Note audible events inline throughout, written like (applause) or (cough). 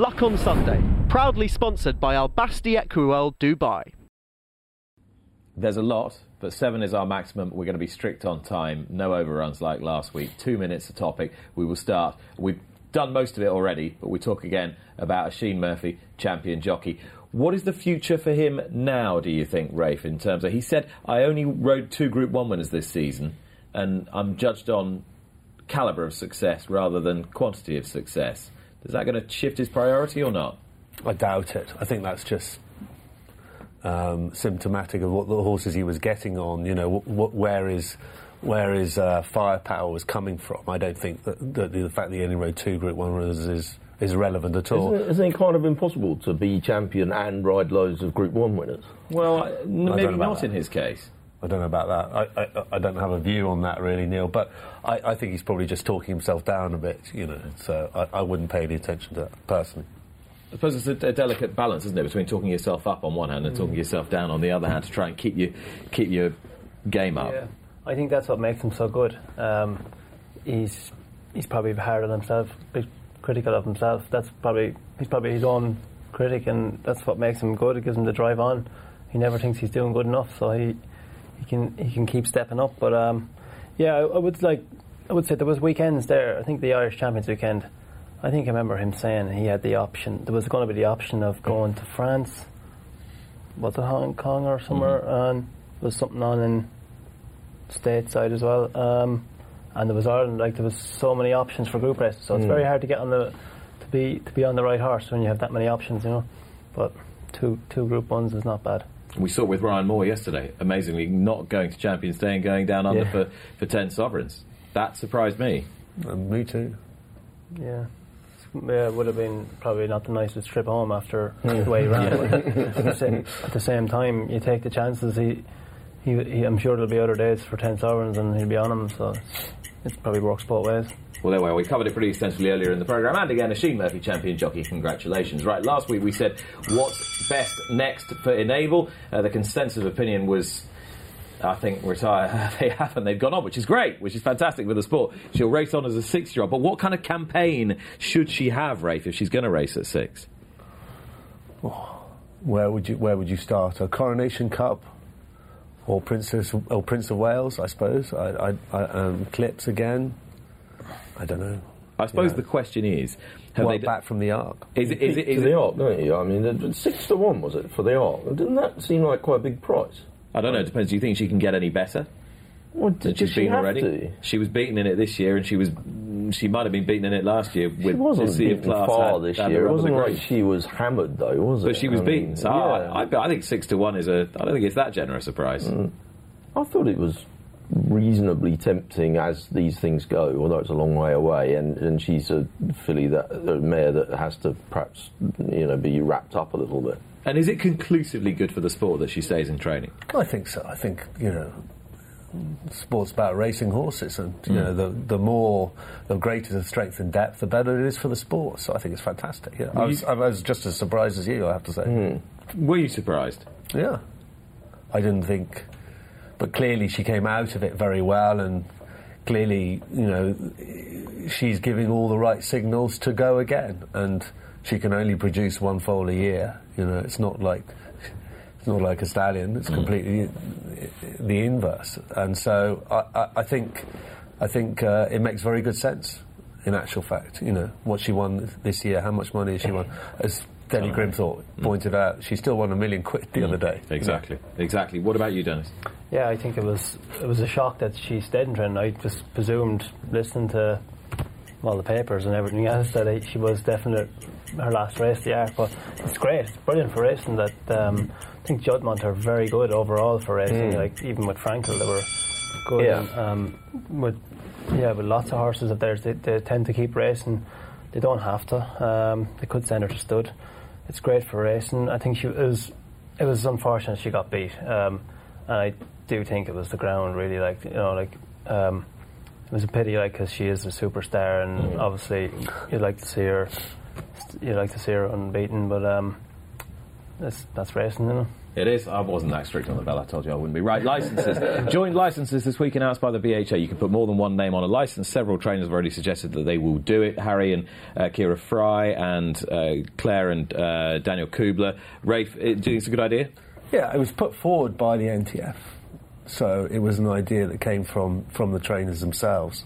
Luck on Sunday, proudly sponsored by Al Basti Equiworld Dubai. There's a lot, but seven is our maximum. We're going to be strict on time, no overruns like last week. Two minutes a topic. We will start. We've done most of it already, but we talk again about Oisin Murphy, champion jockey. What is the future for him now, do you think, Rafe, in terms of. He said, I only rode two Group 1 winners this season, and I'm judged on calibre of success rather than quantity of success. Is that going to shift his priority or not? I doubt it. I think that's just um, symptomatic of what the horses he was getting on. You know, wh- wh- where his where his uh, firepower was coming from. I don't think that, that the fact that he only rode two Group One runners is is relevant at all. Isn't it, isn't it kind of impossible to be champion and ride loads of Group 1 winners? Well, I- maybe not that. in his case. I don't know about that. I, I, I don't have a view on that really, Neil. But I, I think he's probably just talking himself down a bit. You know, so I, I wouldn't pay any attention to that personally. I suppose it's a, a delicate balance, isn't it, between talking yourself up on one hand and talking yourself down on the other hand to try and keep you keep your game up. Yeah, I think that's what makes him so good. Um, he's he's probably hard on himself, bit critical of himself. That's probably he's probably his own critic, and that's what makes him good. It gives him the drive on. He never thinks he's doing good enough, so he he can he can keep stepping up. But um, yeah, I, I would like I would say there was weekends there. I think the Irish Champions weekend. I think I remember him saying he had the option. There was going to be the option of going to France. Was it Hong Kong or somewhere? And there was something on in stateside as well. Um, and there was Ireland. Like there was so many options for group races, so it's very hard to get on the to be to be on the right horse when you have that many options, you know. But two two group ones is not bad. We saw it with Ryan Moore yesterday, amazingly not going to Champions Day and going down under Yeah. for, for 10 sovereigns. That surprised me. And me too. Yeah. Yeah, it would have been probably not the nicest trip home after (laughs) the way he ran. but at, the same, at the same time, you take the chances. He, he, he, I'm sure there'll be other days for 10 sovereigns and he'll be on them, so it's, it probably works both ways. Well, there we are. We covered it pretty extensively earlier in the programme. And again, Oisin Murphy, champion jockey, congratulations. Right, last week we said what's best next for Enable. Uh, the consensus of opinion was, I think, retire. (laughs) they haven't. They've gone on, which is great, which is fantastic for the sport. She'll race on as a six year old. But what kind of campaign should she have, Rafe, if she's going to race at six? Where would you Where would you start? A Coronation Cup, or Princess or Prince of Wales? I suppose. I, I, I, um, clips again. I don't know. I suppose Yeah. the question is, have Well, they back from the Arc. Is it? Is it? to Is the it Arc, don't you? I mean, six to one was it for the Arc? Didn't that seem like quite a big price? I don't know. It depends. Do you think she can get any better Well, than did she's she been have already? to? She was beaten in it this year, and she was. She might have been beaten in it last year with She wasn't the Sea beaten Class far had- this had year. It wasn't like she was hammered, though, was it? But she was I beaten. So ah, yeah. I, I, I think six to one is a. I don't think it's that generous a price. Mm. I thought it was reasonably tempting as these things go, although it's a long way away. And, and she's a filly that a mare that has to perhaps you know be wrapped up a little bit. And is it conclusively good for the sport that she stays in training? I think so. I think you know, sports about racing horses, and you know, mm. the the more, the greater the strength and depth, the better it is for the sport. So I think it's fantastic. Yeah, I was, I was just as surprised as you. I have to say. Mm. Were you surprised? Yeah, I didn't think, but clearly she came out of it very well, and clearly, you know, she's giving all the right signals to go again, and she can only produce one foal a year. You know, it's not like not like a stallion. It's mm. completely the inverse, and so I, I, I think I think uh, it makes very good sense. In actual fact, you know what she won this year, how much money has she won? As Teddy Grimthorpe mm. pointed out, she still won a million quid the other day. Mm. Exactly. Exactly. What about you, Dennis? Yeah, I think it was it was a shock that she stayed in training. I just presumed, listening to all the papers and everything else, that it, she was definitely her last race, yeah. But it's great, it's brilliant for racing. That um, I think Juddmonte are very good overall for racing. Like even with Frankel, they were good. Yeah. And, um, with yeah, with lots of horses of theirs, they, they tend to keep racing. They don't have to. Um, they could send her to stud. It's great for racing. I think she it was it was unfortunate she got beat. Um, and I do think it was the ground really like you know like um, it was a pity like because she is a superstar and obviously you'd like to see her you'd like to see her unbeaten but um, that's, that's racing, you know. It is. I wasn't that strict on the bell. I told you I wouldn't be. Right, licenses. (laughs) Joint licenses this week announced by the BHA. You can put more than one name on a license. Several trainers have already suggested that they will do it. Harry and uh, Kira Fry and uh, Claire and uh, Daniel Kubler. Rafe, do you think it's a good idea? Yeah, it was put forward by the NTF, so it was an idea that came from, from the trainers themselves.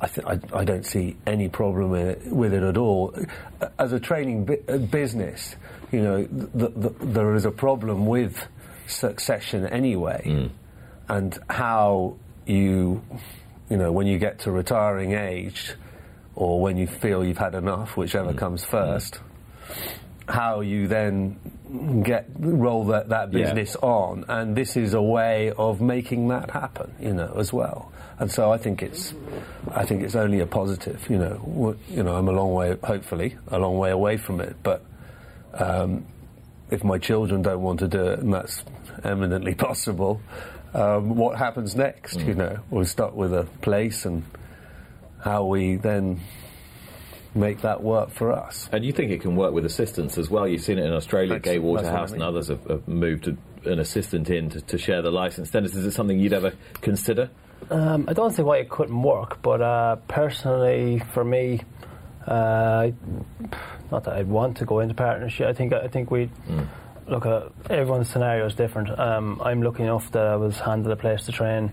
I, th- I, I don't see any problem in it, with it at all. As a training bu- uh, business, you know, th- th- there is a problem with succession anyway, hmm. and how you, you know, when you get to retiring age, or when you feel you've had enough, whichever hmm. comes first, hmm. how you then get roll that, that Yeah. business on, and this is a way of making that happen, you know, as well. And so I think it's, I think it's only a positive. You know, you know, I'm a long way, hopefully, a long way away from it. But um, if my children don't want to do it, and that's eminently (laughs) possible, um, what happens next? You know, we'll start with a place and how we then make that work for us. And you think it can work with assistants as well? You've seen it in Australia. That's- Gai that's what I Waterhouse and others have, have moved a, an assistant in to, to share the license. Dennis, is it something you'd ever consider? Um, I don't see why it couldn't work, but uh, personally, for me, uh, not that I'd want to go into partnership. I think I think we look at everyone's scenario is different. Um, I'm lucky enough that I was handed a place to train.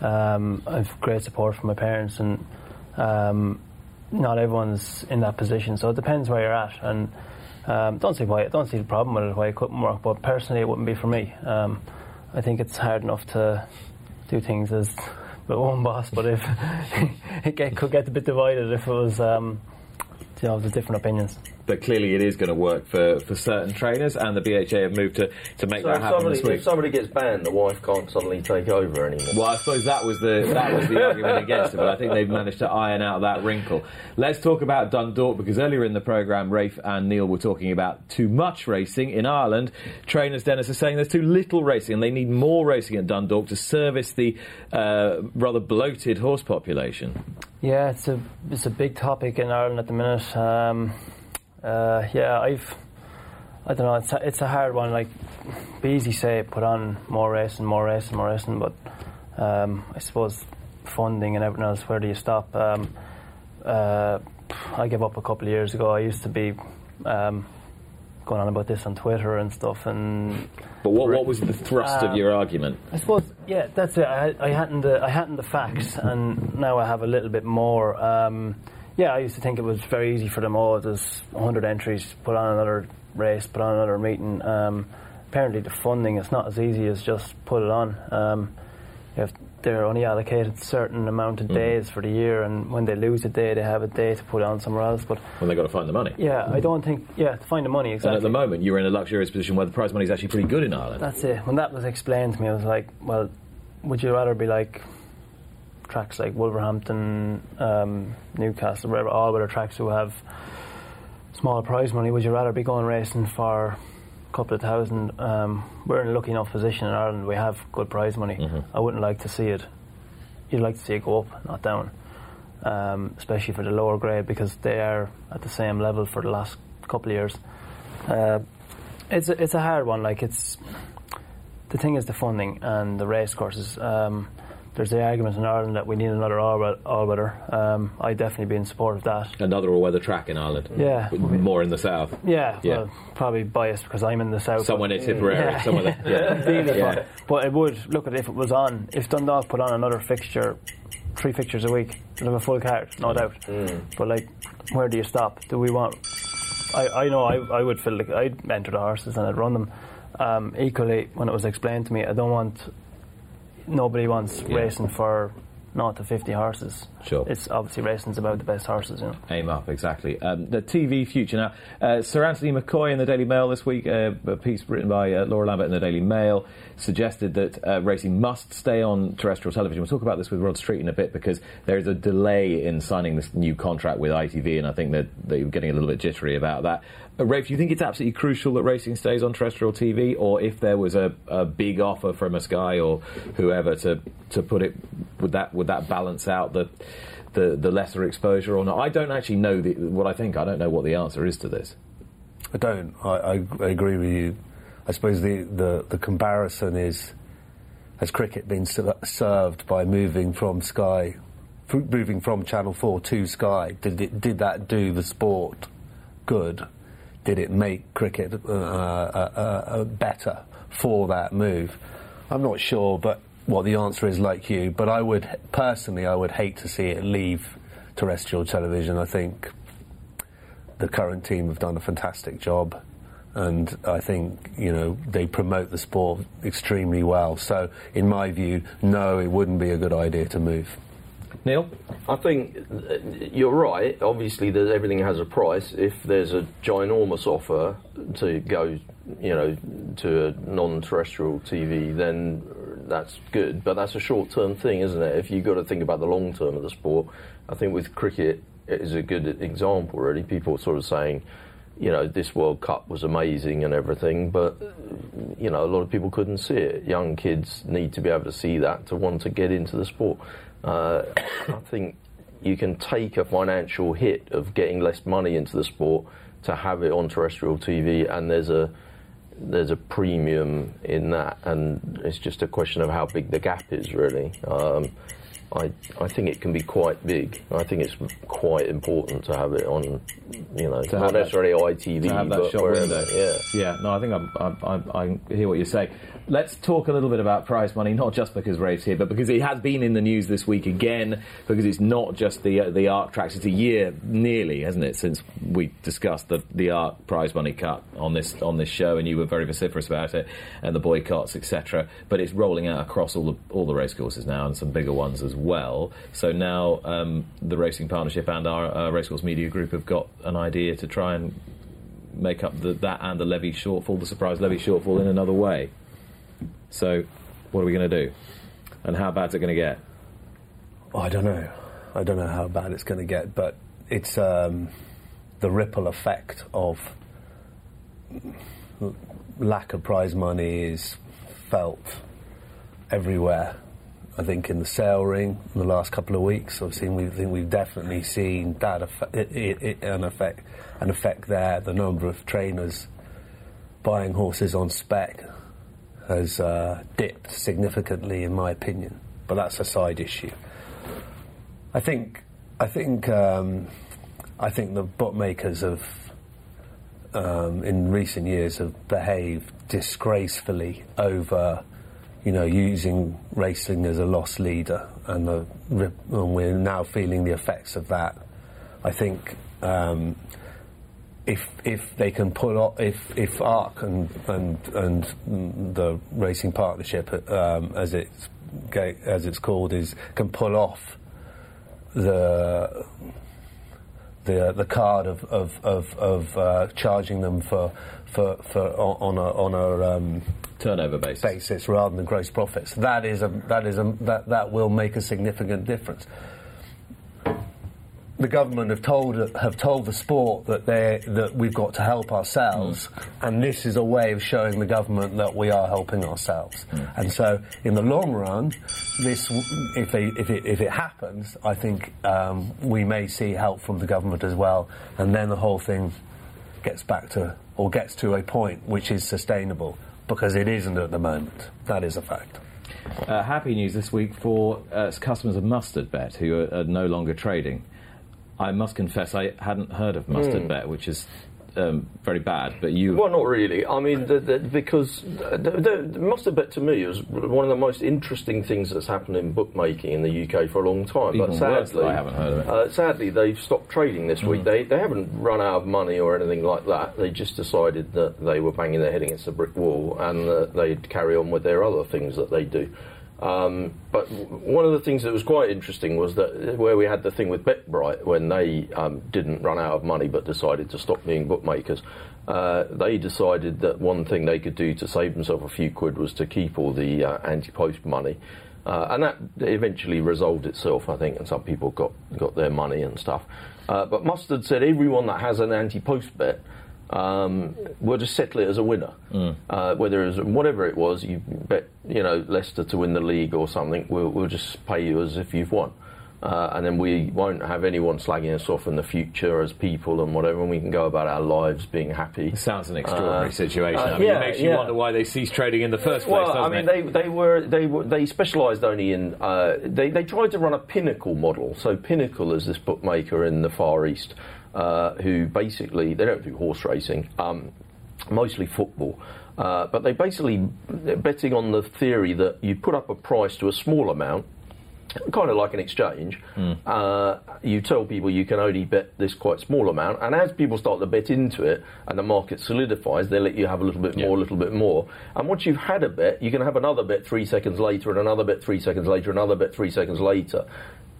Um, I've great support from my parents, and um, not everyone's in that position. So it depends where you're at, and um, don't see why don't see the problem with it why it couldn't work. But personally, it wouldn't be for me. Um, I think it's hard enough to do things as my own (laughs) boss, but if (laughs) it could get a bit divided if it was, um, you know, the different opinions. But clearly, it is going to work for, for certain trainers, and the BHA have moved to, to make So that if happen somebody, this week. if somebody gets banned, the wife can't suddenly take over anymore. Well, I suppose that was the that was the argument against it, but I think they've managed to iron out that wrinkle. Let's talk about Dundalk because earlier in the programme, Rafe and Neil were talking about too much racing in Ireland. Trainers Dennis are saying there's too little racing, and they need more racing at Dundalk to service the uh, rather bloated horse population. Yeah, it's a it's a big topic in Ireland at the minute. Um, uh, yeah, I've I don't know. It's a, it's a hard one. Like, be easy say put on more racing, more racing, more racing, but um, I suppose funding and everything else. Where do you stop? Um, uh, I gave up a couple of years ago. I used to be um, going on about this on Twitter and stuff, and But what, what was the thrust of Um, your argument? I suppose, yeah, that's it. I, I hadn't the I hadn't the facts, and now I have a little bit more. Um, yeah, I used to think it was very easy for them. Oh, there's 100 entries, put on another race, put on another meeting. Um, apparently, the funding is not as easy as just put it on. Um, have, they're only allocated a certain amount of days for the year, and when they lose a day, they have a day to put on somewhere else. But When they got to find the money. yeah, I don't think yeah to find the money exactly. And at the moment, you're in a luxurious position where the prize money is actually pretty good in Ireland. That's it. When that was explained to me, I was like, well, would you rather be like tracks like Wolverhampton, um, Newcastle, wherever, all other tracks who have small prize money? Would you rather be going racing for a couple of thousand? Um, we're in a lucky enough position in Ireland. We have good prize money. I wouldn't like to see it. You'd like to see it go up, not down. Um, especially for the lower grade because they are at the same level for the last couple of years. Uh, it's a, it's a hard one. Like it's the thing is the funding and the race courses. Um, there's the argument in Ireland that we need another all all weather. Um, I'd definitely be in support of that. Another all-weather track in Ireland. Yeah. More in the south. Yeah, Yeah. well, probably biased because I'm in the south. Somewhere but- near Tipperary. Yeah. Somewhere there. Yeah. (laughs) Ideally, Yeah. but, it would look at if it was on. If Dundalk put on another fixture, three fixtures a week, they'd have a full card, no doubt. But like, where do you stop? Do we want? I, I know I, I would feel like I'd enter the horses and I'd run them. Um, equally, when it was explained to me, I don't want. Nobody wants Yeah. racing for not to fifty horses. Sure. It's obviously racing's about the best horses, you know. Aim up, exactly. Um, the TV future now. Uh, Sir Anthony McCoy in the Daily Mail this week, uh, a piece written by uh, Laura Lambert in the Daily Mail, suggested that uh, racing must stay on terrestrial television. We'll talk about this with Rod Street in a bit because there is a delay in signing this new contract with ITV, and I think that they're getting a little bit jittery about that. Uh, Rafe, do you think it's absolutely crucial that racing stays on terrestrial TV, or if there was a, a big offer from a Sky or whoever to to put it, would that would that balance out the the, the lesser exposure or not? I don't actually know the, what I think. I don't know what the answer is to this. I don't. I, I, I agree with you. I suppose the, the, the comparison is has cricket been served by moving from Sky, moving from Channel 4 to Sky? Did, it, did that do the sport good? Did it make cricket uh, uh, uh, uh, better for that move? I'm not sure, but what the answer is like you. But I would, personally, I would hate to see it leave terrestrial television. I think the current team have done a fantastic job, and I think you know they promote the sport extremely well. So, in my view, no, it wouldn't be a good idea to move. Neil? I think uh, you're right. Obviously, that everything has a price. If there's a ginormous offer to go, you know, to a non-terrestrial TV, then that's good. But that's a short-term thing, isn't it? If you've got to think about the long term of the sport, I think with cricket it is a good example. Really, people sort of saying, you know, this World Cup was amazing and everything, but you know, a lot of people couldn't see it. Young kids need to be able to see that to want to get into the sport. Uh, (coughs) I think you can take a financial hit of getting less money into the sport to have it on terrestrial TV, and there's a there's a premium in that, and it's just a question of how big the gap is, really. Um, I, I think it can be quite big. I think it's quite important to have it on, you know, To not have that- necessarily ITV, to have that but wherever. window. Yeah. Yeah, no, I think I'm, I'm, I'm, hear what you say. Let's talk a little bit about prize money, not just because Rafe's here, but because it has been in the news this week again, because it's not just the uh, the ARC tracks. It's a year nearly, hasn't it, since we discussed the, the ARC prize money cut on this on this show, and you were very vociferous about it, and the boycotts, etc. But it's rolling out across all the all the racecourses now, and some bigger ones as well. So now um, the Racing Partnership and our uh, Racecourse Media Group have got an idea to try and make up the, that and the levy shortfall, the surprise levy shortfall, in another way. So, what are we going to do? And how bad's it going to get? I don't know. I don't know how bad it's going to get, but it's um, the ripple effect of lack of prize money is felt everywhere. I think in the sale ring in the last couple of weeks, I've seen. We think we've definitely seen that effect, it, it, an effect, an effect there. The number of trainers buying horses on spec has uh, dipped significantly, in my opinion. But that's a side issue. I think I think um, I think the bookmakers have um, in recent years have behaved disgracefully over you know using racing as a loss leader and, the, and we're now feeling the effects of that. I think um, if if they can pull off if if ARC and and and the racing partnership um, as it's as it's called is can pull off the the the card of of of, of uh, charging them for for for on a on a um, Turnover basis. basis rather than gross profits. That is a that is a that that will make a significant difference. The government have told have told the sport that they that we've got to help ourselves, and this is a way of showing the government that we are helping ourselves. And so, in the long run, this if they, if it if it happens, I think um, we may see help from the government as well, and then the whole thing gets back to or gets to a point which is sustainable because it isn't at the moment. That is a fact. Uh, happy news this week for uh, customers of Mustard Bet who are, are no longer trading. I must confess I hadn't heard of Mustard Bet, which is um, very bad. But you, Well, not really. I mean, the, the, because the, the, Mustard Bet to me is one of the most interesting things that's happened in bookmaking in the UK for a long time. Even but sadly, I haven't heard of it. Uh, sadly, they've stopped trading this week. They they haven't run out of money or anything like that. They just decided that they were banging their head against a brick wall and that they'd carry on with their other things that they do. Um, but one of the things that was quite interesting was that where we had the thing with BetBright when they um, didn't run out of money but decided to stop being bookmakers, uh, they decided that one thing they could do to save themselves a few quid was to keep all the uh, anti-post money. Uh, and that eventually resolved itself, I think, and some people got, got their money and stuff. Uh, but Mustard said everyone that has an anti-post bet um, we'll just settle it as a winner. Uh, whether it was whatever it was, you bet you know Leicester to win the league or something. We'll, we'll just pay you as if you've won. Uh, and then we won't have anyone slagging us off in the future as people and whatever, and we can go about our lives being happy. It sounds an extraordinary Uh, situation. uh, I mean, yeah, it makes you yeah. wonder why they ceased trading in the first place, Well, I mean, it? they, they were they were they specialised only in uh, they they tried to run a Pinnacle model. So Pinnacle is this bookmaker in the Far East uh, who basically they don't do horse racing, um, mostly football. Uh, but they basically they're betting on the theory that you put up a price to a small amount, kind of like an exchange. Uh, you tell people you can only bet this quite small amount, and as people start to bet into it and the market solidifies, they let you have a little bit more, a little bit more. And once you've had a bet, you can have another bet three seconds later, and another bet three seconds later, another bet three seconds later.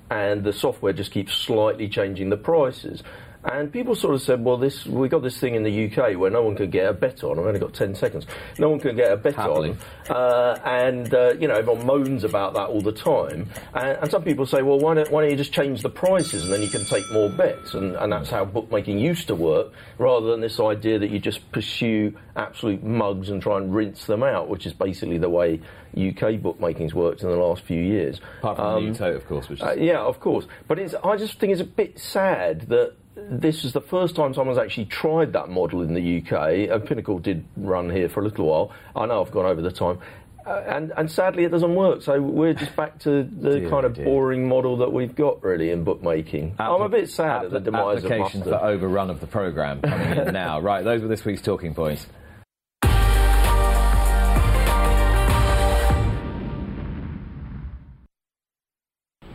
And the software just keeps slightly changing the prices. And people sort of said, well, this we got this thing in the UK where no one could get a bet on. I've only got 10 seconds. No one could get a bet Happily. on. Uh, and, uh, you know, everyone moans about that all the time. And, and some people say, well, why don't, why don't you just change the prices and then you can take more bets? And, and that's how bookmaking used to work, rather than this idea that you just pursue absolute mugs and try and rinse them out, which is basically the way UK bookmaking's worked in the last few years. Apart from Um, the Uto, of course, which is uh, yeah, of course. But it's, I just think it's a bit sad that this is the first time someone's actually tried that model in the UK. Uh, Pinnacle did run here for a little while. I know I've gone over the time. Uh, and, and sadly, it doesn't work. So we're just back to the Dear, kind of dear. boring model that we've got, really, in bookmaking. I'm a bit sad at the demise of application Mustard. for overrun of the programme coming in (laughs) now. Right, those were this week's talking points.